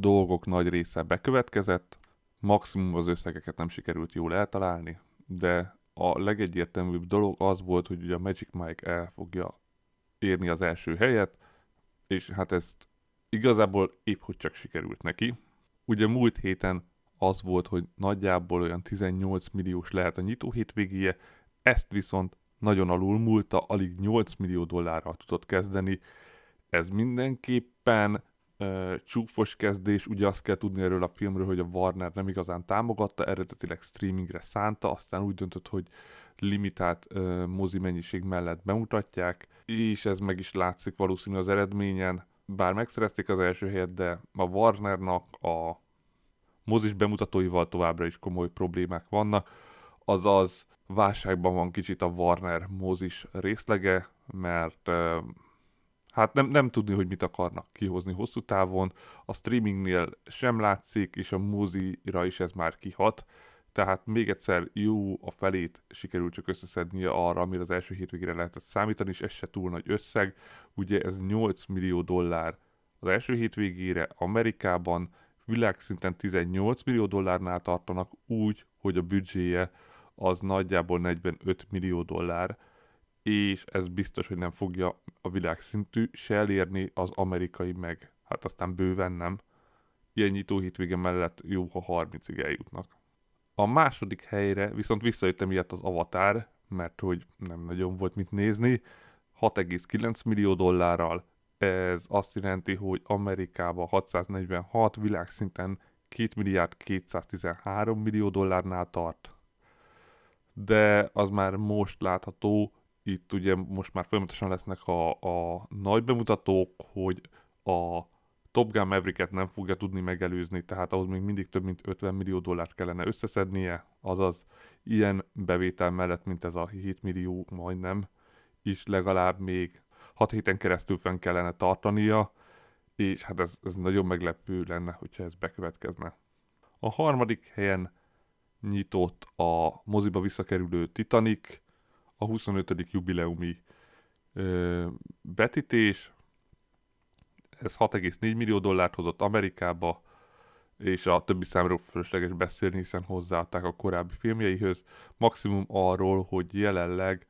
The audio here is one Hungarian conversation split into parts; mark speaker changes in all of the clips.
Speaker 1: dolgok nagy része bekövetkezett, maximum az összegeket nem sikerült jól eltalálni, de a legegyértelműbb dolog az volt, hogy ugye a Magic Mike el fogja érni az első helyet, és hát ezt igazából épp hogy csak sikerült neki. Ugye múlt héten az volt, hogy nagyjából olyan 18 milliós lehet a nyitó hétvégéje, ezt viszont nagyon alul múlta, alig 8 millió dollárral tudott kezdeni. Ez mindenképpen uh, csúfos kezdés, ugye azt kell tudni erről a filmről, hogy a Warner nem igazán támogatta, eredetileg streamingre szánta, aztán úgy döntött, hogy limitált uh, mozi mennyiség mellett bemutatják, és ez meg is látszik valószínű az eredményen, bár megszerezték az első helyet, de a Warnernak a mozis bemutatóival továbbra is komoly problémák vannak, azaz válságban van kicsit a Warner mozis részlege, mert hát nem, nem tudni, hogy mit akarnak kihozni hosszú távon. A streamingnél sem látszik, és a mozira is ez már kihat. Tehát még egyszer jó a felét sikerült csak összeszednie arra, amire az első hétvégére lehetett számítani, és ez se túl nagy összeg. Ugye ez 8 millió dollár az első hétvégére Amerikában, világszinten 18 millió dollárnál tartanak, úgy, hogy a büdzséje az nagyjából 45 millió dollár és ez biztos, hogy nem fogja a világszintű se elérni az amerikai meg, hát aztán bőven nem. Ilyen nyitó hétvége mellett jó, ha 30-ig eljutnak. A második helyre viszont visszajöttem ilyet az Avatar, mert hogy nem nagyon volt mit nézni, 6,9 millió dollárral, ez azt jelenti, hogy Amerikában 646, világszinten 2 milliárd 213 millió dollárnál tart. De az már most látható, itt ugye most már folyamatosan lesznek a, a nagy bemutatók, hogy a Top Gun Maverick-et nem fogja tudni megelőzni, tehát ahhoz még mindig több mint 50 millió dollárt kellene összeszednie, azaz ilyen bevétel mellett, mint ez a 7 millió majdnem, is legalább még 6 héten keresztül fenn kellene tartania, és hát ez, ez nagyon meglepő lenne, hogyha ez bekövetkezne. A harmadik helyen nyitott a moziba visszakerülő Titanic, a 25. jubileumi ö, betítés. Ez 6,4 millió dollárt hozott Amerikába, és a többi számról fölösleges beszélni, hiszen hozzáadták a korábbi filmjeihöz. Maximum arról, hogy jelenleg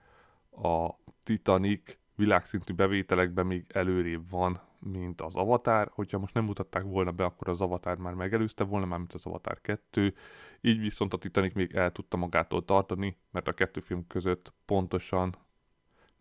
Speaker 1: a Titanic világszintű bevételekben még előrébb van, mint az Avatar. Hogyha most nem mutatták volna be, akkor az Avatar már megelőzte volna, már mint az Avatar 2. Így viszont a Titanic még el tudta magától tartani, mert a kettő film között pontosan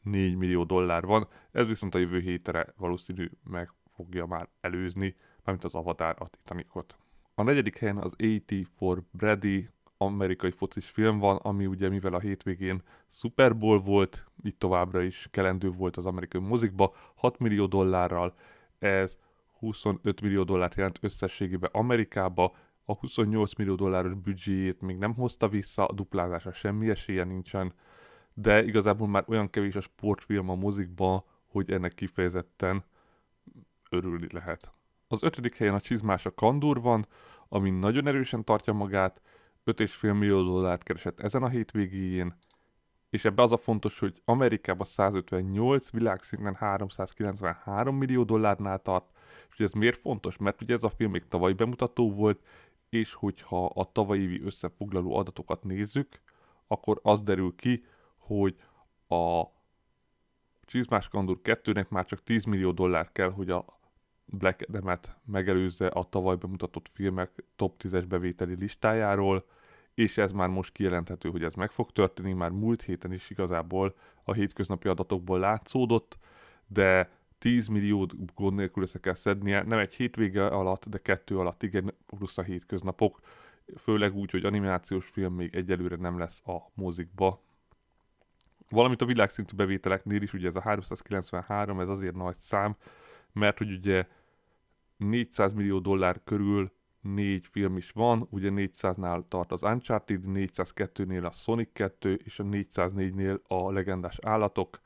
Speaker 1: 4 millió dollár van. Ez viszont a jövő hétre valószínű meg fogja már előzni, mármint az Avatar a Titanicot. A negyedik helyen az 80 for Brady amerikai focis film van, ami ugye mivel a hétvégén Super Bowl volt, így továbbra is kelendő volt az amerikai mozikba, 6 millió dollárral, ez 25 millió dollárt jelent összességében Amerikába, a 28 millió dolláros büdzséjét még nem hozta vissza, a duplázása semmi esélye nincsen, de igazából már olyan kevés a sportfilm a mozikba, hogy ennek kifejezetten örülni lehet. Az ötödik helyen a csizmás a Kandur van, ami nagyon erősen tartja magát, 5,5 millió dollárt keresett ezen a hétvégén, és ebbe az a fontos, hogy Amerikában 158, világszinten 393 millió dollárnál tart, és ez miért fontos? Mert ugye ez a film még tavaly bemutató volt, és hogyha a tavalyi évi összefoglaló adatokat nézzük, akkor az derül ki, hogy a Csizmás Kandur 2-nek már csak 10 millió dollár kell, hogy a Black Adam-et megelőzze a tavaly bemutatott filmek top 10-es bevételi listájáról, és ez már most kijelenthető, hogy ez meg fog történni, már múlt héten is igazából a hétköznapi adatokból látszódott, de 10 milliót gond nélkül össze kell szednie, nem egy hétvége alatt, de kettő alatt, igen, plusz a hétköznapok, főleg úgy, hogy animációs film még egyelőre nem lesz a mozikba. Valamint a világszintű bevételeknél is, ugye ez a 393, ez azért nagy szám, mert hogy ugye 400 millió dollár körül négy film is van, ugye 400-nál tart az Uncharted, 402-nél a Sonic 2, és a 404-nél a legendás állatok,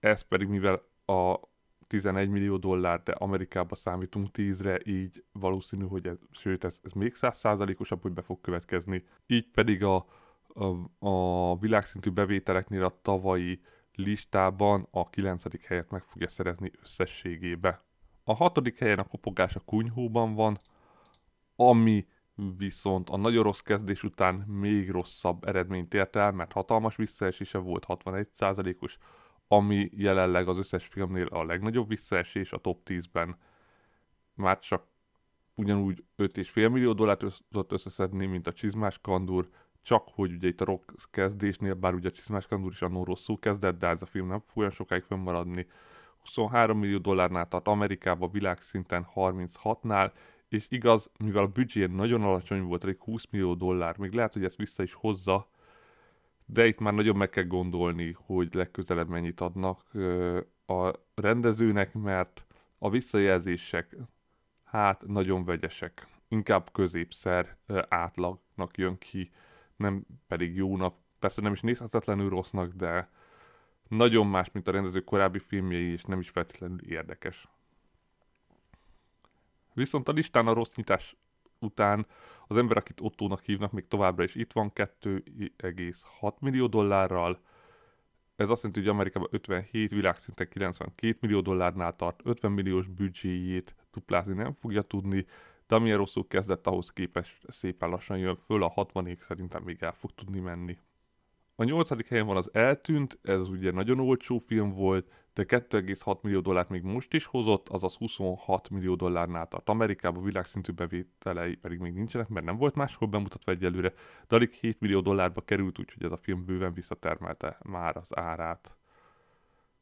Speaker 1: ez pedig mivel a 11 millió dollár, de Amerikába számítunk 10-re, így valószínű, hogy ez, sőt, ez, ez még 100%-osabb, hogy be fog következni. Így pedig a, a, a világszintű bevételeknél a tavalyi listában a 9. helyet meg fogja szerezni összességébe. A hatodik helyen a kopogás a kunyhóban van, ami viszont a nagyon rossz kezdés után még rosszabb eredményt ért el, mert hatalmas visszaesése volt 61%-os, ami jelenleg az összes filmnél a legnagyobb visszaesés a top 10-ben. Már csak ugyanúgy 5,5 millió dollárt tudott összeszedni, mint a Csizmás Kandur, csak hogy ugye itt a rock kezdésnél, bár ugye a Csizmás Kandur is annól rosszul kezdett, de ez a film nem fog olyan sokáig fönnmaradni. 23 millió dollárnál tart Amerikában világszinten 36-nál, és igaz, mivel a büdzsé nagyon alacsony volt, elég 20 millió dollár, még lehet, hogy ezt vissza is hozza, de itt már nagyon meg kell gondolni, hogy legközelebb mennyit adnak a rendezőnek, mert a visszajelzések hát nagyon vegyesek. Inkább középszer átlagnak jön ki, nem pedig jónak. Persze nem is nézhetetlenül rossznak, de nagyon más, mint a rendező korábbi filmjei, és nem is feltétlenül érdekes. Viszont a listán a rossz nyitás után az ember, akit Ottónak hívnak, még továbbra is itt van 2,6 millió dollárral. Ez azt jelenti, hogy Amerikában 57, világszinten 92 millió dollárnál tart, 50 milliós büdzséjét duplázni nem fogja tudni, de amilyen rosszul kezdett, ahhoz képest szépen lassan jön föl, a 60 szerintem még el fog tudni menni. A nyolcadik helyen van az Eltűnt, ez ugye nagyon olcsó film volt, de 2,6 millió dollárt még most is hozott, azaz 26 millió dollárnál tart Amerikában, világszintű bevételei pedig még nincsenek, mert nem volt máshol bemutatva egyelőre, de alig 7 millió dollárba került, úgyhogy ez a film bőven visszatermelte már az árát.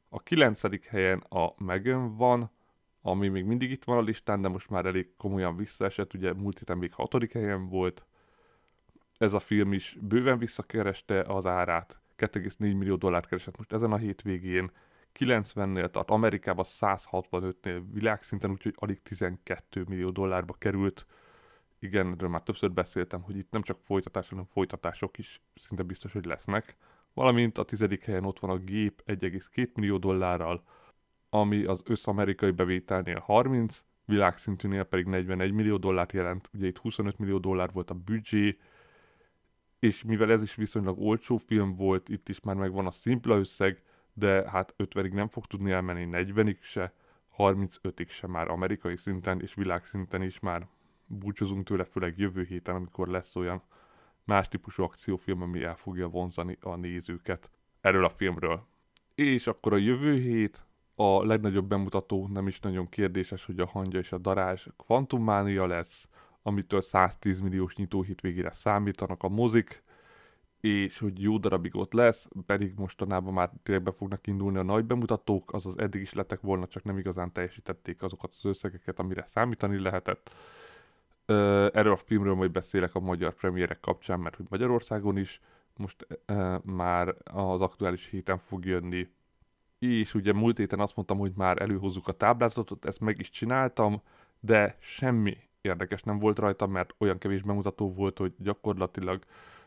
Speaker 1: A kilencedik helyen a Megan van, ami még mindig itt van a listán, de most már elég komolyan visszaesett, ugye múlt héten még hatodik helyen volt, ez a film is bőven visszakereste az árát. 2,4 millió dollárt keresett most ezen a hétvégén. 90-nél tart, Amerikában 165-nél világszinten, úgyhogy alig 12 millió dollárba került. Igen, erről már többször beszéltem, hogy itt nem csak folytatás, hanem folytatások is szinte biztos, hogy lesznek. Valamint a tizedik helyen ott van a gép 1,2 millió dollárral, ami az összamerikai bevételnél 30, világszintűnél pedig 41 millió dollárt jelent. Ugye itt 25 millió dollár volt a büdzsé, és mivel ez is viszonylag olcsó film volt, itt is már megvan a szimpla összeg, de hát 50-ig nem fog tudni elmenni, 40-ig se, 35-ig se már amerikai szinten és világszinten is már búcsúzunk tőle, főleg jövő héten, amikor lesz olyan más típusú akciófilm, ami el fogja vonzani a nézőket erről a filmről. És akkor a jövő hét a legnagyobb bemutató, nem is nagyon kérdéses, hogy a hangya és a darázs kvantummánia lesz, amitől 110 milliós nyitóhit végére számítanak a mozik, és hogy jó darabig ott lesz, pedig mostanában már tényleg be fognak indulni a nagy bemutatók, azaz eddig is lettek volna, csak nem igazán teljesítették azokat az összegeket, amire számítani lehetett. Erről a filmről majd beszélek a magyar premierek kapcsán, mert hogy Magyarországon is most e, már az aktuális héten fog jönni. És ugye múlt héten azt mondtam, hogy már előhozzuk a táblázatot, ezt meg is csináltam, de semmi érdekes nem volt rajta, mert olyan kevés bemutató volt, hogy gyakorlatilag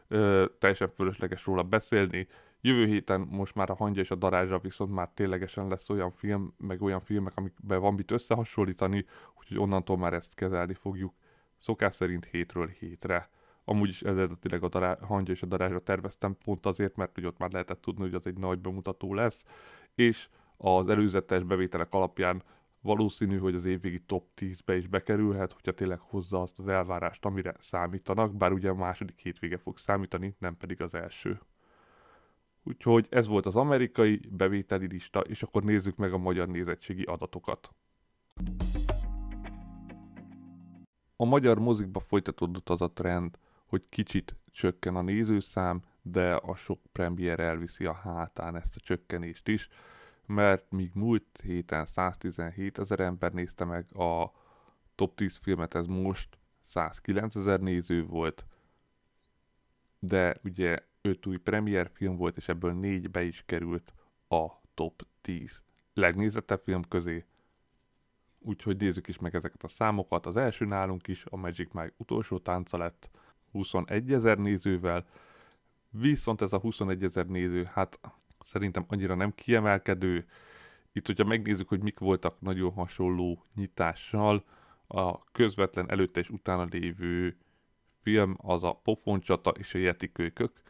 Speaker 1: ö, teljesen fölösleges róla beszélni. Jövő héten most már a hangja és a darázsa viszont már ténylegesen lesz olyan film, meg olyan filmek, amikben van mit összehasonlítani, úgyhogy onnantól már ezt kezelni fogjuk. Szokás szerint hétről hétre. Amúgy is eredetileg a dará- hangja és a darázsa terveztem pont azért, mert hogy ott már lehetett tudni, hogy az egy nagy bemutató lesz, és az előzetes bevételek alapján valószínű, hogy az évvégi top 10-be is bekerülhet, hogyha tényleg hozza azt az elvárást, amire számítanak, bár ugye a második hétvége fog számítani, nem pedig az első. Úgyhogy ez volt az amerikai bevételi lista, és akkor nézzük meg a magyar nézettségi adatokat. A magyar mozikba folytatódott az a trend, hogy kicsit csökken a nézőszám, de a sok premier elviszi a hátán ezt a csökkenést is, mert míg múlt héten 117 ezer ember nézte meg a top 10 filmet, ez most 109 ezer néző volt, de ugye 5 új premier film volt, és ebből 4 be is került a top 10 legnézettebb film közé. Úgyhogy nézzük is meg ezeket a számokat. Az első nálunk is a Magic Mike utolsó tánca lett 21 ezer nézővel, viszont ez a 21 ezer néző, hát szerintem annyira nem kiemelkedő. Itt, hogyha megnézzük, hogy mik voltak nagyon hasonló nyitással, a közvetlen előtte és utána lévő film az a Pofoncsata és a Yeti kölykök.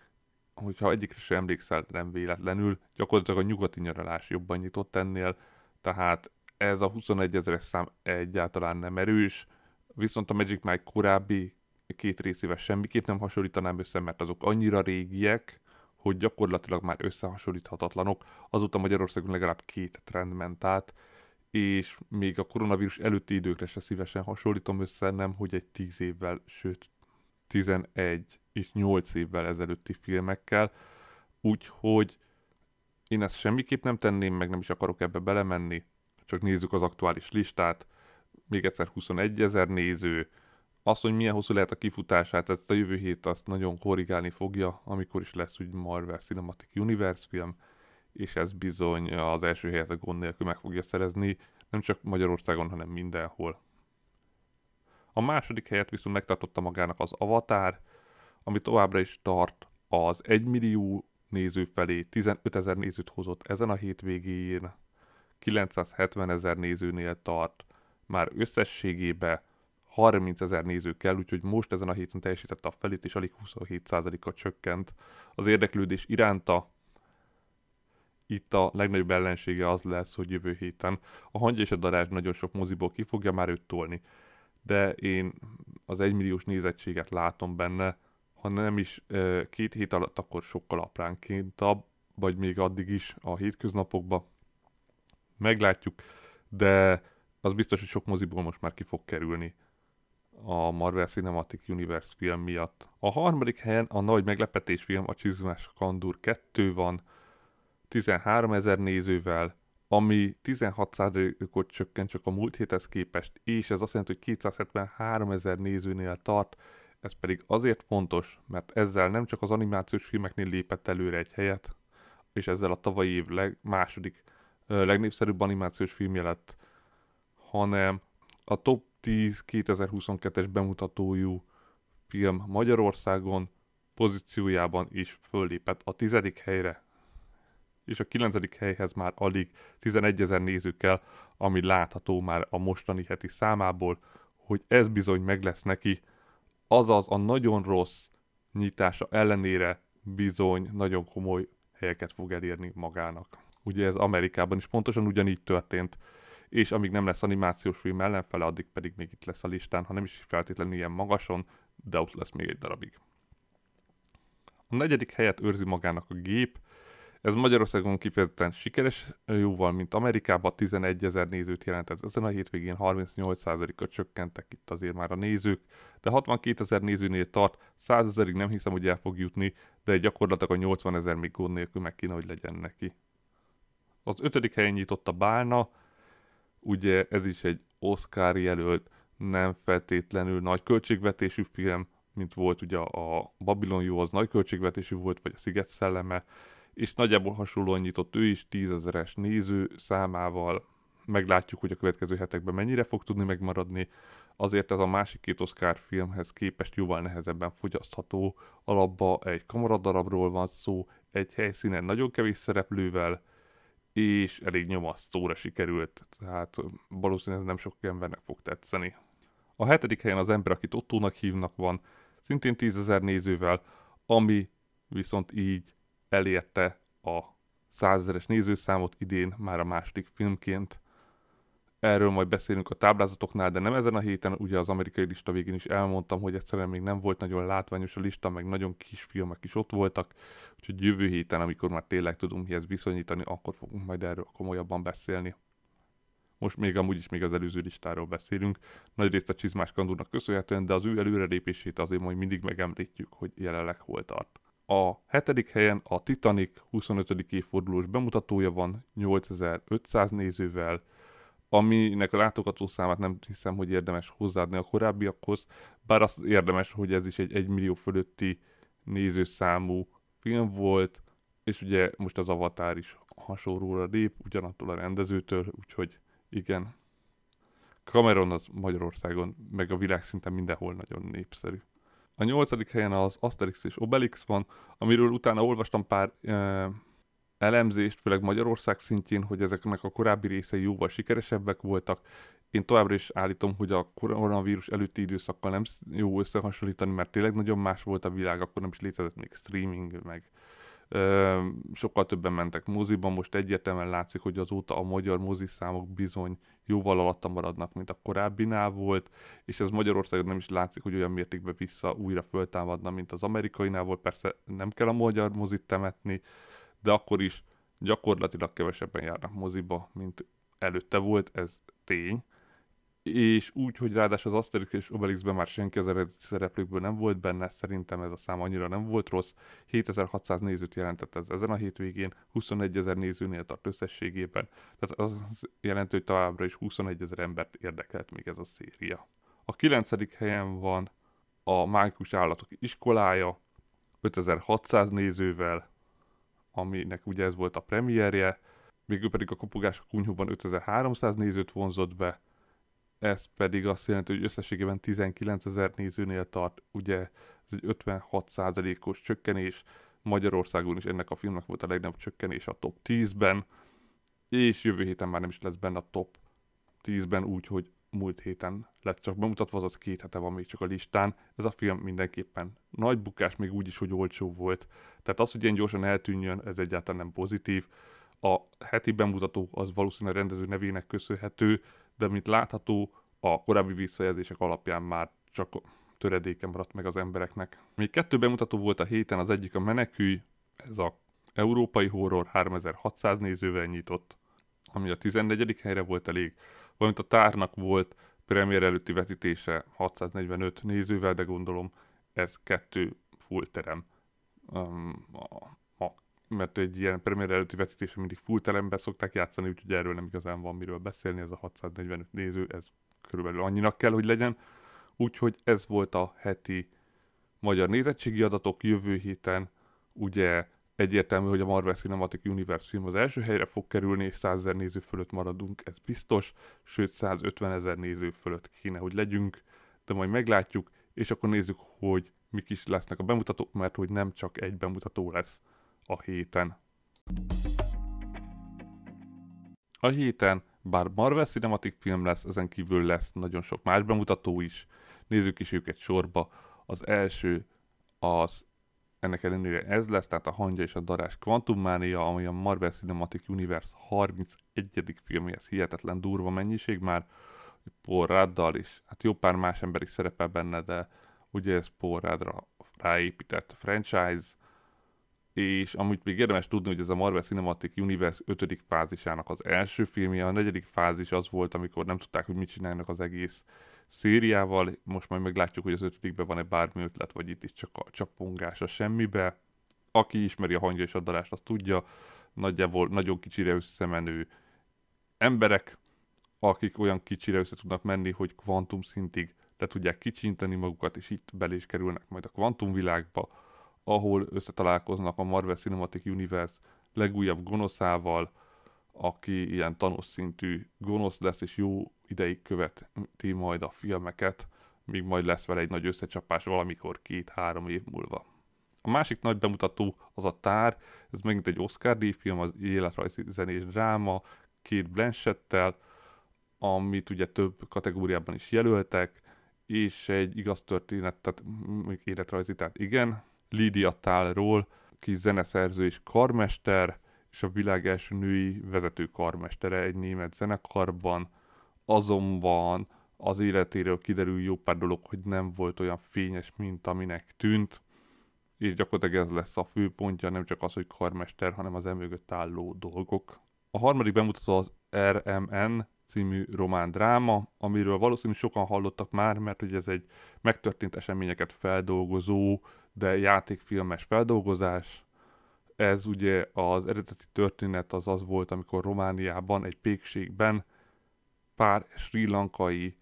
Speaker 1: Hogyha egyikre sem emlékszel, nem véletlenül, gyakorlatilag a nyugati nyaralás jobban nyitott ennél, tehát ez a 21 ezeres szám egyáltalán nem erős, viszont a Magic Mike korábbi két részével semmiképp nem hasonlítanám össze, mert azok annyira régiek, hogy gyakorlatilag már összehasonlíthatatlanok. Azóta Magyarországon legalább két trend ment át, és még a koronavírus előtti időkre se szívesen hasonlítom össze, nem hogy egy 10 évvel, sőt 11 és 8 évvel ezelőtti filmekkel, úgyhogy én ezt semmiképp nem tenném, meg nem is akarok ebbe belemenni, csak nézzük az aktuális listát, még egyszer 21 ezer néző, az, hogy milyen hosszú lehet a kifutását, ezt a jövő hét azt nagyon korrigálni fogja, amikor is lesz úgy Marvel Cinematic Universe film, és ez bizony az első helyet a gond nélkül meg fogja szerezni, nem csak Magyarországon, hanem mindenhol. A második helyet viszont megtartotta magának az Avatar, ami továbbra is tart az 1 millió néző felé, 15 ezer nézőt hozott ezen a hétvégén, 970 ezer nézőnél tart, már összességében 30 ezer néző kell, úgyhogy most ezen a héten teljesítette a felét, és alig 27%-a csökkent az érdeklődés iránta. Itt a legnagyobb ellensége az lesz, hogy jövő héten a hangya és a darázs nagyon sok moziból ki fogja már őt tolni. De én az egymilliós nézettséget látom benne, ha nem is két hét alatt, akkor sokkal apránkéntabb, vagy még addig is a hétköznapokban. Meglátjuk, de az biztos, hogy sok moziból most már ki fog kerülni a Marvel Cinematic Universe film miatt. A harmadik helyen a nagy meglepetés film, a Csizmás Kandur 2 van, 13 ezer nézővel, ami 16%-ot csökkent csak a múlt héthez képest, és ez azt jelenti, hogy 273 ezer nézőnél tart, ez pedig azért fontos, mert ezzel nem csak az animációs filmeknél lépett előre egy helyet, és ezzel a tavalyi év leg, második legnépszerűbb animációs filmje lett, hanem a top 10 2022-es bemutatójú film Magyarországon pozíciójában is föllépett a tizedik helyre, és a kilencedik helyhez már alig 11 ezer néző kell, ami látható már a mostani heti számából, hogy ez bizony meg lesz neki, azaz a nagyon rossz nyitása ellenére bizony nagyon komoly helyeket fog elérni magának. Ugye ez Amerikában is pontosan ugyanígy történt és amíg nem lesz animációs film ellenfele, addig pedig még itt lesz a listán, ha nem is feltétlenül ilyen magason, de ott lesz még egy darabig. A negyedik helyet őrzi magának a gép, ez Magyarországon kifejezetten sikeres, jóval, mint Amerikában, 11 ezer nézőt jelentett. Ezen a hétvégén 38%-a csökkentek itt azért már a nézők, de 62 ezer nézőnél tart, 100 ezerig nem hiszem, hogy el fog jutni, de gyakorlatilag a 80 ezer még gond nélkül meg kéne, hogy legyen neki. Az ötödik helyen nyitott a Bálna, ugye ez is egy Oscar jelölt, nem feltétlenül nagy költségvetésű film, mint volt ugye a Babylon jó, az nagy költségvetésű volt, vagy a Sziget szelleme, és nagyjából hasonlóan nyitott ő is tízezeres néző számával. Meglátjuk, hogy a következő hetekben mennyire fog tudni megmaradni. Azért ez a másik két Oscar filmhez képest jóval nehezebben fogyasztható. Alapba egy kamaradarabról van szó, egy helyszínen nagyon kevés szereplővel, és elég nyomasztóra sikerült, tehát valószínűleg ez nem sok embernek fog tetszeni. A hetedik helyen az ember, akit Ottónak hívnak van, szintén tízezer nézővel, ami viszont így elérte a százezeres nézőszámot idén már a második filmként. Erről majd beszélünk a táblázatoknál, de nem ezen a héten, ugye az amerikai lista végén is elmondtam, hogy egyszerűen még nem volt nagyon látványos a lista, meg nagyon kis filmek is ott voltak, úgyhogy jövő héten, amikor már tényleg tudunk mihez viszonyítani, akkor fogunk majd erről komolyabban beszélni. most még amúgy is még az előző listáról beszélünk, nagyrészt a Csizmás Kandúrnak köszönhetően, de az ő előrelépését azért majd mindig megemlítjük, hogy jelenleg hol tart. A hetedik helyen a Titanic 25. évfordulós bemutatója van 8500 nézővel, aminek a látogató számát nem hiszem, hogy érdemes hozzáadni a korábbiakhoz, bár az érdemes, hogy ez is egy 1 millió fölötti nézőszámú film volt, és ugye most az Avatar is hasonlóra lép, ugyanattól a rendezőtől, úgyhogy igen. Cameron az Magyarországon, meg a világ szinte mindenhol nagyon népszerű. A nyolcadik helyen az Asterix és Obelix van, amiről utána olvastam pár e, elemzést, főleg Magyarország szintjén, hogy ezeknek a korábbi részei jóval sikeresebbek voltak. Én továbbra is állítom, hogy a koronavírus előtti időszakkal nem jó összehasonlítani, mert tényleg nagyon más volt a világ, akkor nem is létezett még streaming, meg ö, sokkal többen mentek moziba, most egyértelműen látszik, hogy azóta a magyar moziszámok bizony jóval alatta maradnak, mint a korábbinál volt, és ez Magyarországon nem is látszik, hogy olyan mértékben vissza újra föltámadna, mint az amerikainál volt. Persze nem kell a magyar mozit temetni, de akkor is gyakorlatilag kevesebben járnak moziba, mint előtte volt, ez tény. És úgy, hogy ráadásul az Asterix és Obelixben már senki az eredeti szereplőkből nem volt benne, szerintem ez a szám annyira nem volt rossz. 7600 nézőt jelentett ez ezen a hétvégén, 21 ezer nézőnél tart összességében. Tehát az jelenti, hogy továbbra is 21 ezer embert érdekelt még ez a széria. A 9. helyen van a Mágikus Állatok iskolája, 5600 nézővel, aminek ugye ez volt a premierje, végül pedig a kopogás a kunyhóban 5300 nézőt vonzott be, ez pedig azt jelenti, hogy összességében 19 ezer nézőnél tart, ugye ez egy 56% os csökkenés, Magyarországon is ennek a filmnek volt a legnagyobb csökkenés a top 10-ben, és jövő héten már nem is lesz benne a top 10-ben, úgyhogy múlt héten lett csak bemutatva, azaz két hete van még csak a listán. Ez a film mindenképpen nagy bukás, még úgy is, hogy olcsó volt. Tehát az, hogy ilyen gyorsan eltűnjön, ez egyáltalán nem pozitív. A heti bemutató az valószínűleg a rendező nevének köszönhető, de mint látható, a korábbi visszajelzések alapján már csak töredéken maradt meg az embereknek. Még kettő bemutató volt a héten, az egyik a Menekülj, ez a európai horror 3600 nézővel nyitott, ami a 14. helyre volt elég, valamint a Tárnak volt premier előtti vetítése 645 nézővel, de gondolom ez kettő full terem. Um, a, a, mert egy ilyen premier előtti vetítése mindig full teremben szokták játszani, úgyhogy erről nem igazán van miről beszélni, ez a 645 néző, ez körülbelül annyinak kell, hogy legyen. Úgyhogy ez volt a heti magyar nézettségi adatok jövő héten. Ugye egyértelmű, hogy a Marvel Cinematic Universe film az első helyre fog kerülni, és 100 ezer néző fölött maradunk, ez biztos, sőt 150 ezer néző fölött kéne, hogy legyünk, de majd meglátjuk, és akkor nézzük, hogy mik is lesznek a bemutatók, mert hogy nem csak egy bemutató lesz a héten. A héten, bár Marvel Cinematic film lesz, ezen kívül lesz nagyon sok más bemutató is, nézzük is őket sorba. Az első az ennek ellenére ez lesz, tehát a Hangya és a Darás Quantum Mania, ami a Marvel Cinematic Universe 31. filmje, hihetetlen durva mennyiség már, Paul Ruddal is, hát jó pár más ember is szerepel benne, de ugye ez Paul Ruddra ráépített franchise, és amúgy még érdemes tudni, hogy ez a Marvel Cinematic Universe 5. fázisának az első filmje, a negyedik fázis az volt, amikor nem tudták, hogy mit csinálnak az egész szériával, most majd meglátjuk, hogy az ötödikben van-e bármi ötlet, vagy itt is csak a csapongás a semmibe. Aki ismeri a hangja és a dalást, azt tudja, nagyjából nagyon kicsire összemenő emberek, akik olyan kicsire össze tudnak menni, hogy kvantum szintig le tudják kicsinteni magukat, és itt bele is kerülnek majd a kvantumvilágba, ahol összetalálkoznak a Marvel Cinematic Universe legújabb gonoszával, aki ilyen tanos szintű gonosz lesz, és jó ideig követi majd a filmeket, míg majd lesz vele egy nagy összecsapás valamikor két-három év múlva. A másik nagy bemutató az a Tár, ez megint egy Oscar díjfilm, az életrajzi zenés dráma, két Blanchettel, amit ugye több kategóriában is jelöltek, és egy igaz történet, tehát életrajzi, tehát igen, Lídia Tálról, ki zeneszerző és karmester, és a világ első női vezető karmestere egy német zenekarban, azonban az életéről kiderül jó pár dolog, hogy nem volt olyan fényes, mint aminek tűnt, és gyakorlatilag ez lesz a fő pontja, nem csak az, hogy karmester, hanem az emögött álló dolgok. A harmadik bemutató az RMN című román dráma, amiről valószínűleg sokan hallottak már, mert hogy ez egy megtörtént eseményeket feldolgozó, de játékfilmes feldolgozás. Ez ugye az eredeti történet az az volt, amikor Romániában egy pékségben pár sri lankai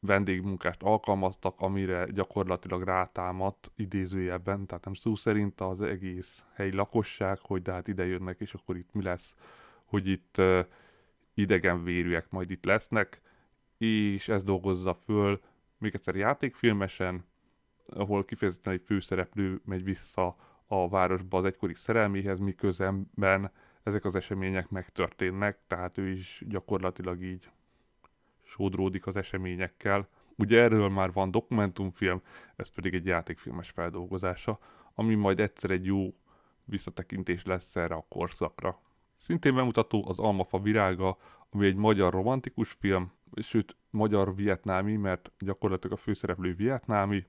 Speaker 1: vendégmunkást alkalmaztak, amire gyakorlatilag rátámadt idézőjelben, tehát nem szó szerint az egész helyi lakosság, hogy de hát ide jönnek, és akkor itt mi lesz, hogy itt uh, idegenvérűek majd itt lesznek, és ez dolgozza föl még egyszer játékfilmesen, ahol kifejezetten egy főszereplő megy vissza a városba az egykori szerelméhez, miközben ezek az események megtörténnek, tehát ő is gyakorlatilag így sódródik az eseményekkel. Ugye erről már van dokumentumfilm, ez pedig egy játékfilmes feldolgozása, ami majd egyszer egy jó visszatekintés lesz erre a korszakra. Szintén bemutató az Almafa virága, ami egy magyar romantikus film, sőt magyar-vietnámi, mert gyakorlatilag a főszereplő vietnámi,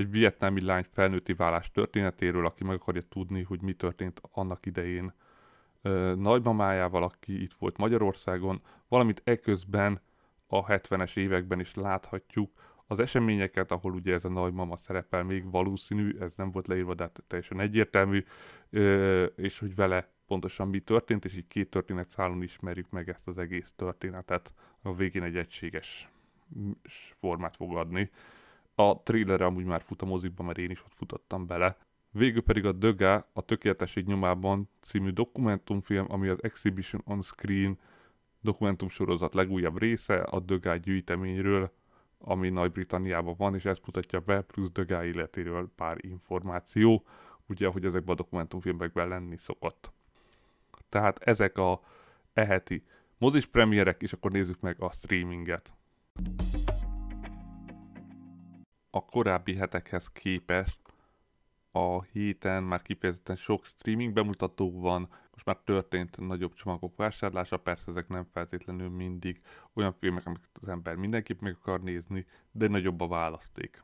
Speaker 1: egy vietnámi lány felnőtti válás történetéről, aki meg akarja tudni, hogy mi történt annak idején nagymamájával, aki itt volt Magyarországon, valamint eközben a 70-es években is láthatjuk az eseményeket, ahol ugye ez a nagymama szerepel, még valószínű, ez nem volt leírva, de hát teljesen egyértelmű, és hogy vele pontosan mi történt, és így két történet szálon ismerjük meg ezt az egész történetet. A végén egy egységes formát fog adni. A trailer amúgy már fut a mozikban, mert én is ott futottam bele. Végül pedig a Döga, a Tökéletesség nyomában című dokumentumfilm, ami az Exhibition on Screen dokumentumsorozat legújabb része a Dögá gyűjteményről, ami Nagy-Britanniában van, és ezt mutatja be, plusz Dögá életéről pár információ, ugye, ahogy ezekben a dokumentumfilmekben lenni szokott. Tehát ezek a eheti mozis premierek, és akkor nézzük meg a streaminget. A korábbi hetekhez képest a héten már kifejezetten sok streaming bemutató van, most már történt nagyobb csomagok vásárlása, persze ezek nem feltétlenül mindig olyan filmek, amiket az ember mindenképp meg akar nézni, de nagyobb a választék.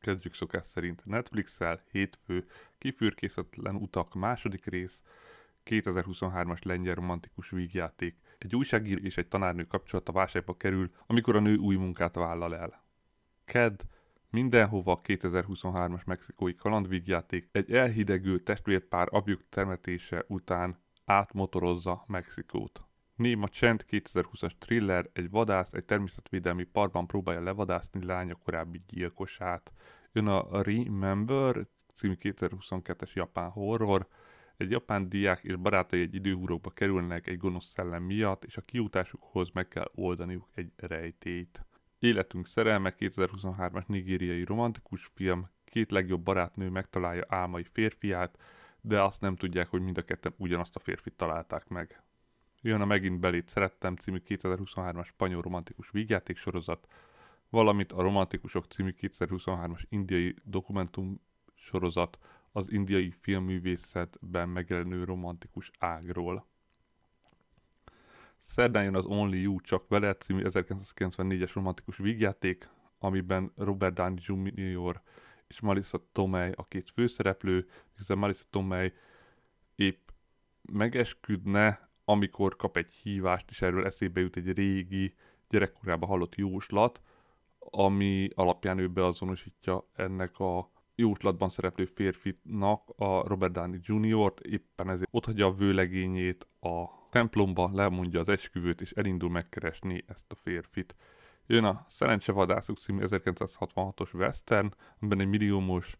Speaker 1: Kezdjük szokás szerint Netflix-el, hétfő, kifürkészetlen utak második rész, 2023-as lengyel romantikus vígjáték. Egy újságíró és egy tanárnő kapcsolata válságba kerül, amikor a nő új munkát vállal el. Ked, Mindenhova 2023-as mexikói kalandvígjáték egy elhidegült testvérpár apjuk temetése után átmotorozza Mexikót. Néma Csend 2020-as thriller, egy vadász egy természetvédelmi parkban próbálja levadászni lánya korábbi gyilkosát. Jön a Remember című 2022-es japán horror, egy japán diák és barátai egy időhúrókba kerülnek egy gonosz szellem miatt, és a kiutásukhoz meg kell oldaniuk egy rejtélyt. Életünk szerelme 2023-as nigériai romantikus film, két legjobb barátnő megtalálja álmai férfiát, de azt nem tudják, hogy mind a ketten ugyanazt a férfit találták meg. Jön a Megint belét szerettem című 2023-as spanyol romantikus vígjáték sorozat, valamint a Romantikusok című 2023-as indiai dokumentum sorozat az indiai filmművészetben megjelenő romantikus ágról. Szerdán jön az Only You Csak Veled című 1994-es romantikus vígjáték, amiben Robert Downey Jr. és Marissa Tomei a két főszereplő, hiszen Marissa Tomei épp megesküdne, amikor kap egy hívást, és erről eszébe jut egy régi, gyerekkorában hallott jóslat, ami alapján ő beazonosítja ennek a jóslatban szereplő férfinak a Robert Downey Jr.-t, éppen ezért otthagyja a vőlegényét a templomba, lemondja az esküvőt, és elindul megkeresni ezt a férfit. Jön a Szerencsevadászok című 1966-os western, amiben egy milliómos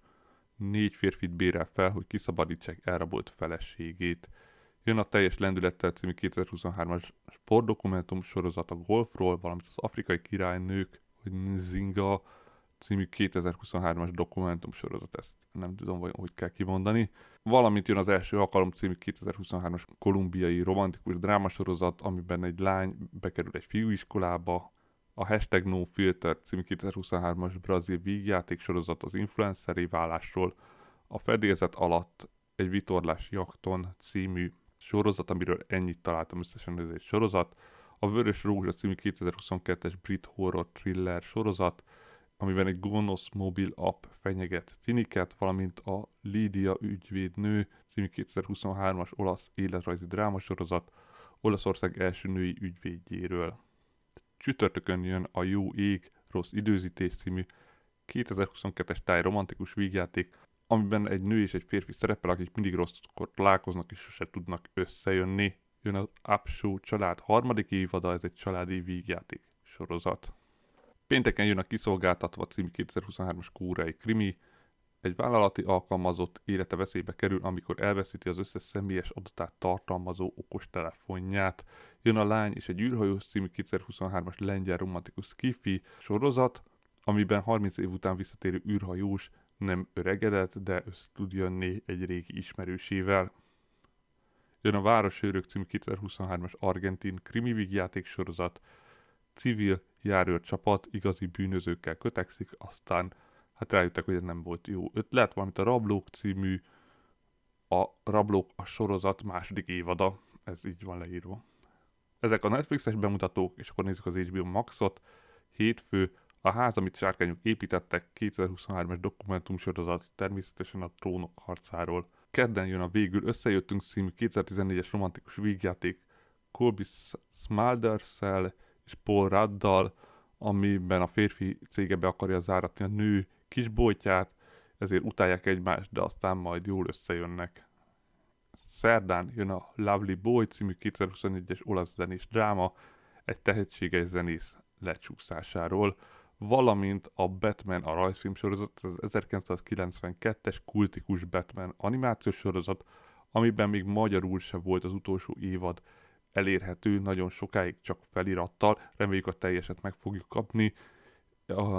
Speaker 1: négy férfit bérel fel, hogy kiszabadítsák elrabolt feleségét. Jön a teljes lendülettel című 2023-as sportdokumentum sorozat a golfról, valamint az afrikai királynők, hogy Nzinga című 2023-as dokumentum sorozat, ezt nem tudom, hogy kell kimondani. Valamint jön az első alkalom című 2023-as kolumbiai romantikus drámasorozat, amiben egy lány bekerül egy fiúiskolába, a Hashtag No Filter című 2023-as brazil vígjáték sorozat az influenceri válásról, a fedélzet alatt egy vitorlás jakton című sorozat, amiről ennyit találtam összesen, ez egy sorozat, a Vörös Rózsa című 2022-es brit horror thriller sorozat, amiben egy gonosz mobil app fenyeget Tiniket, valamint a Lídia ügyvédnő című 2023-as olasz életrajzi drámasorozat, Olaszország első női ügyvédjéről. Csütörtökön jön a Jó ég, rossz időzítés című 2022-es táj romantikus vígjáték, amiben egy nő és egy férfi szerepel, akik mindig rosszkor találkoznak és sose tudnak összejönni. Jön az Up Show család harmadik évada, ez egy családi vígjáték sorozat. Pénteken jön a Kiszolgáltatva című 2023-as kórai krimi, egy vállalati alkalmazott élete veszélybe kerül, amikor elveszíti az összes személyes adatát tartalmazó okostelefonját. Jön a Lány és egy űrhajós című 2023-as lengyel romantikus skifi sorozat, amiben 30 év után visszatérő űrhajós nem öregedett, de össze tud jönni egy régi ismerősével. Jön a Városőrök című 2023-as argentin krimi játék sorozat, civil járőr csapat igazi bűnözőkkel kötekszik, aztán hát rájöttek, hogy ez nem volt jó ötlet, valamint a Rablók című a Rablók a sorozat második évada, ez így van leírva. Ezek a Netflixes bemutatók, és akkor nézzük az HBO Maxot. Hétfő a ház, amit sárkányok építettek, 2023-es dokumentumsorozat, természetesen a trónok harcáról. Kedden jön a Végül Összejöttünk című 2014-es romantikus vígjáték Colby smulders és Paul Ruddal, amiben a férfi cége be akarja záratni a nő kis boltját, ezért utálják egymást, de aztán majd jól összejönnek. Szerdán jön a Lovely Boy című 2021-es olasz zenés dráma, egy tehetséges zenész lecsúszásáról, valamint a Batman a rajzfilm sorozat, az 1992-es kultikus Batman animációs sorozat, amiben még magyarul se volt az utolsó évad elérhető, nagyon sokáig csak felirattal, reméljük a teljeset meg fogjuk kapni,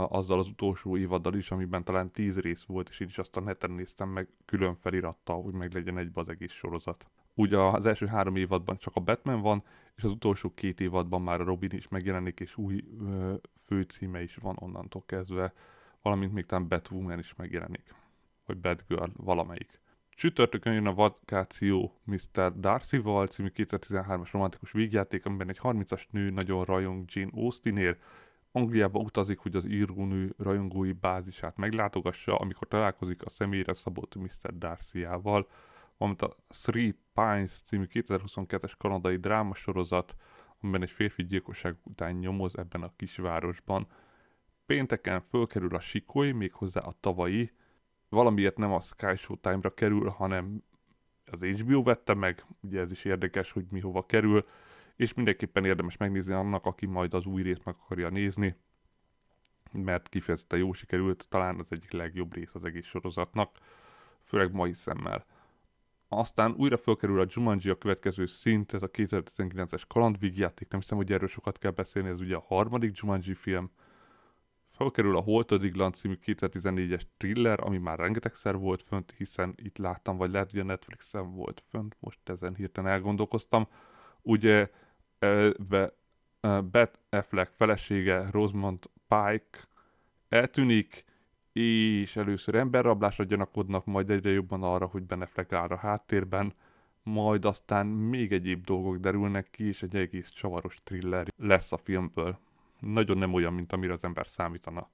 Speaker 1: azzal az utolsó évaddal is, amiben talán 10 rész volt, és én is azt a neten néztem meg külön felirattal, hogy meg legyen egybe az egész sorozat. Ugye az első három évadban csak a Batman van, és az utolsó két évadban már a Robin is megjelenik, és új ö, főcíme is van onnantól kezdve, valamint még talán Batwoman is megjelenik, vagy Batgirl, valamelyik. Csütörtökön jön a vakáció Mr. Darcy-val című 2013-as romantikus vígjáték, amiben egy 30-as nő nagyon rajong Jane Austenért, Angliába utazik, hogy az írónő rajongói bázisát meglátogassa, amikor találkozik a személyre szabott Mr. Darcy-ával, valamint a Three Pines című 2022-es kanadai drámasorozat, amiben egy férfi gyilkosság után nyomoz ebben a kisvárosban. Pénteken fölkerül a Sikoly, méghozzá a tavalyi, valamiért nem a Sky Showtime-ra kerül, hanem az HBO vette meg, ugye ez is érdekes, hogy mi hova kerül, és mindenképpen érdemes megnézni annak, aki majd az új részt meg akarja nézni, mert kifejezetten jó sikerült, talán az egyik legjobb rész az egész sorozatnak, főleg mai szemmel. Aztán újra felkerül a Jumanji a következő szint, ez a 2019-es kalandvígjáték, nem hiszem, hogy erről sokat kell beszélni, ez ugye a harmadik Jumanji film. Felkerül a Holtodig Land című 2014-es thriller, ami már rengetegszer volt fönt, hiszen itt láttam, vagy lehet, hogy a Netflixen volt fönt, most ezen hirtelen elgondolkoztam. Ugye be, Beth Affleck felesége Rosamund Pike eltűnik, és először emberrablásra gyanakodnak, majd egyre jobban arra, hogy Ben Affleck áll a háttérben, majd aztán még egyéb dolgok derülnek ki, és egy egész csavaros thriller lesz a filmből. Nagyon nem olyan, mint amire az ember számítana.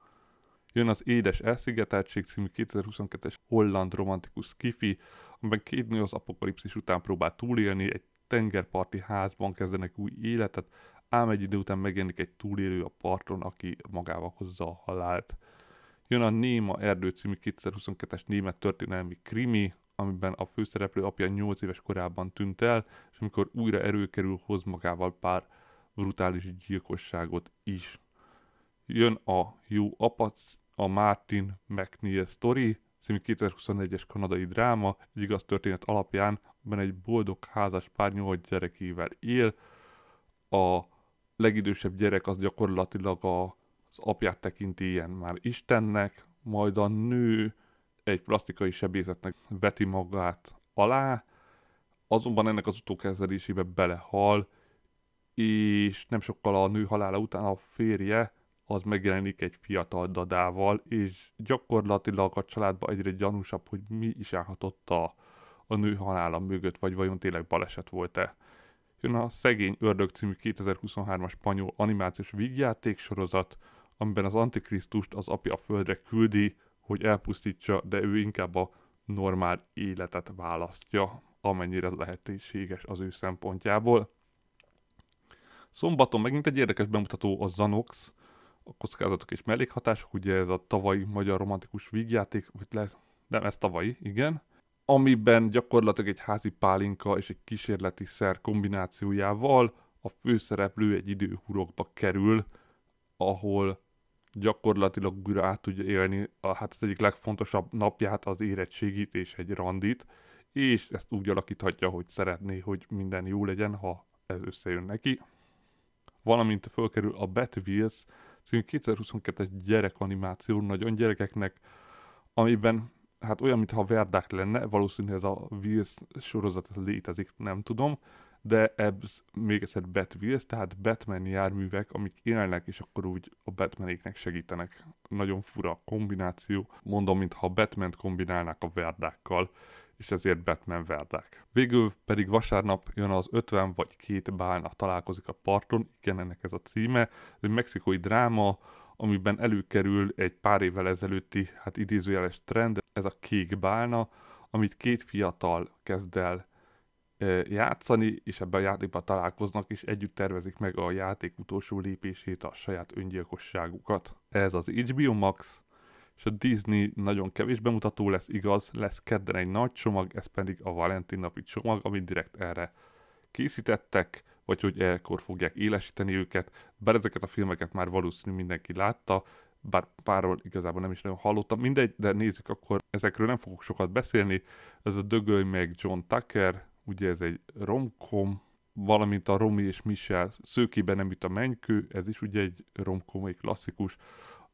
Speaker 1: Jön az Édes Elszigeteltség című 2022-es holland romantikus kifi, amiben két nő az apokalipszis után próbál túlélni, egy tengerparti házban kezdenek új életet, ám egy idő után megjelenik egy túlélő a parton, aki magával hozza a halált. Jön a Néma Erdő című 2022-es német történelmi krimi, amiben a főszereplő apja 8 éves korában tűnt el, és amikor újra erőkerül, hoz magával pár brutális gyilkosságot is. Jön a Jó Apac, a Martin McNeil Story, című 2021-es kanadai dráma, egy igaz történet alapján, amiben egy boldog házas pár nyolc gyerekével él. A legidősebb gyerek az gyakorlatilag a, az apját tekinti ilyen már Istennek, majd a nő egy plastikai sebészetnek veti magát alá, azonban ennek az utókezelésébe belehal, és nem sokkal a nő halála után a férje az megjelenik egy fiatal dadával, és gyakorlatilag a családban egyre gyanúsabb, hogy mi is állhatott a, a nő halála mögött, vagy vajon tényleg baleset volt-e. Jön a Szegény Ördög című 2023-as spanyol animációs vígjáték sorozat, amiben az Antikrisztust az apja a földre küldi, hogy elpusztítsa, de ő inkább a normál életet választja, amennyire lehetőséges az ő szempontjából. Szombaton megint egy érdekes bemutató a Zanox, a kockázatok és mellékhatások, ugye ez a tavalyi magyar romantikus vígjáték, vagy le, nem, ez tavalyi, igen, amiben gyakorlatilag egy házi pálinka és egy kísérleti szer kombinációjával a főszereplő egy időhurokba kerül, ahol gyakorlatilag újra át tudja élni a, hát az egyik legfontosabb napját, az érettségit és egy randit, és ezt úgy alakíthatja, hogy szeretné, hogy minden jó legyen, ha ez összejön neki. Valamint fölkerül a Bat Wheels című 2022-es gyerekanimáció nagyon gyerekeknek, amiben hát olyan, mintha verdák lenne, valószínűleg ez a Wheels sorozat létezik, nem tudom, de ez még egyszer Batwheels, tehát Batman járművek, amik élnek, és akkor úgy a Batmanéknek segítenek. Nagyon fura kombináció. Mondom, mintha Batman kombinálnák a verdákkal, és ezért Batman verdák. Végül pedig vasárnap jön az 50 vagy két bálna találkozik a parton, igen, ennek ez a címe. Ez egy mexikói dráma, amiben előkerül egy pár évvel ezelőtti, hát idézőjeles trend, ez a kék bálna, amit két fiatal kezd el játszani, és ebben a játékban találkoznak, és együtt tervezik meg a játék utolsó lépését, a saját öngyilkosságukat. Ez az HBO Max, és a Disney nagyon kevés bemutató lesz, igaz, lesz kedden egy nagy csomag, ez pedig a Valentin napi csomag, amit direkt erre készítettek, vagy hogy ekkor fogják élesíteni őket, bár ezeket a filmeket már valószínű mindenki látta, bár párról igazából nem is nagyon hallottam, mindegy, de nézzük akkor, ezekről nem fogok sokat beszélni, ez a Dögöly meg John Tucker, ugye ez egy romkom, valamint a Romi és Michel Szőkében nem itt a mennykő, ez is ugye egy romkom, egy klasszikus.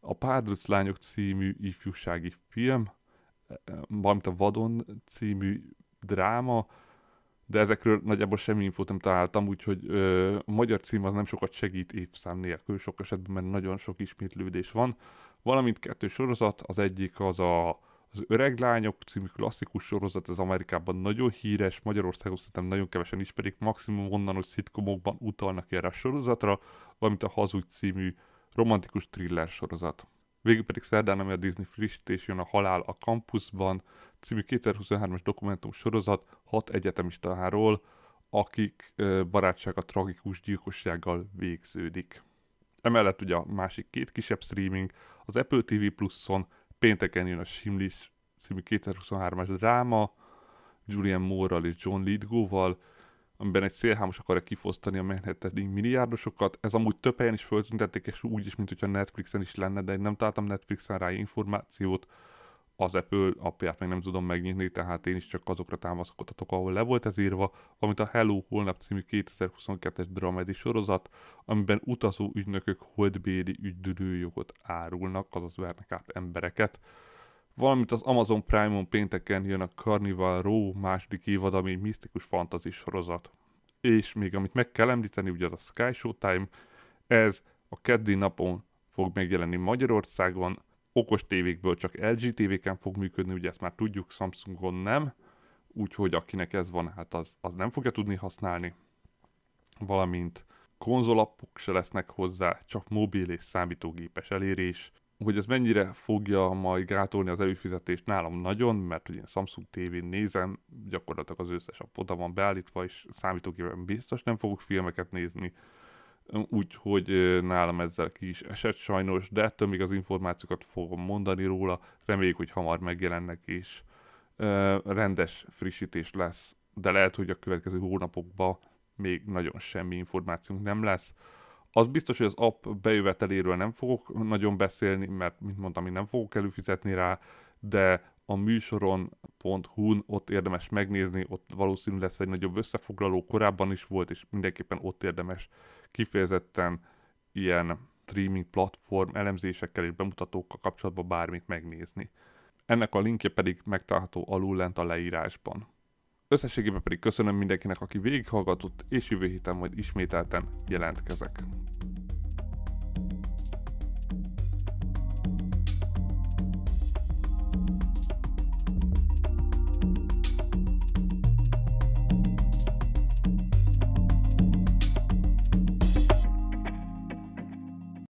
Speaker 1: A Pádruc lányok című ifjúsági film, valamint a Vadon című dráma, de ezekről nagyjából semmi infót nem találtam, úgyhogy ö, a magyar cím az nem sokat segít évszám nélkül, sok esetben, mert nagyon sok ismétlődés van. Valamint kettő sorozat, az egyik az a az Öreg Lányok című klasszikus sorozat, ez Amerikában nagyon híres, Magyarországon szerintem nagyon kevesen ismerik, maximum onnan, hogy szitkomokban utalnak erre a sorozatra, valamint a Hazug című romantikus thriller sorozat. Végül pedig szerdán, ami a Disney frissítés jön a Halál a Campusban című 2023-as dokumentum sorozat hat egyetemistáról, akik barátsága tragikus gyilkossággal végződik. Emellett ugye a másik két kisebb streaming, az Apple TV Plus-on pénteken jön a Simlis című 2023-as dráma, Julian Moore-ral és John Lithgow-val, amiben egy szélhámos akarja kifosztani a Manhattani milliárdosokat. Ez amúgy több helyen is föltüntették, és úgy is, mint hogyha Netflixen is lenne, de én nem találtam Netflixen rá információt. Az Apple appját meg nem tudom megnyitni, tehát én is csak azokra támaszkodhatok, ahol le volt ez írva, amit a Hello Holnap című 2022-es dramedi sorozat, amiben utazó ügynökök holdbédi ügydülőjogot árulnak, azaz vernek át embereket valamint az Amazon Prime-on pénteken jön a Carnival Row második évad, ami misztikus fantasy sorozat. És még amit meg kell említeni, ugye az a Sky Showtime, ez a keddi napon fog megjelenni Magyarországon, okos tévékből csak LG tévéken fog működni, ugye ezt már tudjuk, Samsungon nem, úgyhogy akinek ez van, hát az, az nem fogja tudni használni. Valamint konzolapok se lesznek hozzá, csak mobil és számítógépes elérés, hogy ez mennyire fogja majd gátolni az előfizetést nálam nagyon, mert ugye Samsung TV-n nézem, gyakorlatilag az összes app oda van beállítva, és számítógépen biztos nem fogok filmeket nézni, úgyhogy nálam ezzel ki is esett sajnos, de ettől még az információkat fogom mondani róla, reméljük, hogy hamar megjelennek, és rendes frissítés lesz, de lehet, hogy a következő hónapokban még nagyon semmi információnk nem lesz, az biztos, hogy az app bejöveteléről nem fogok nagyon beszélni, mert, mint mondtam, én nem fogok előfizetni rá, de a műsoron.hu-n ott érdemes megnézni, ott valószínű lesz egy nagyobb összefoglaló, korábban is volt, és mindenképpen ott érdemes kifejezetten ilyen streaming platform elemzésekkel és bemutatókkal kapcsolatban bármit megnézni. Ennek a linkje pedig megtalálható alul lent a leírásban. Összességében pedig köszönöm mindenkinek, aki végighallgatott, és jövő héten majd ismételten jelentkezek.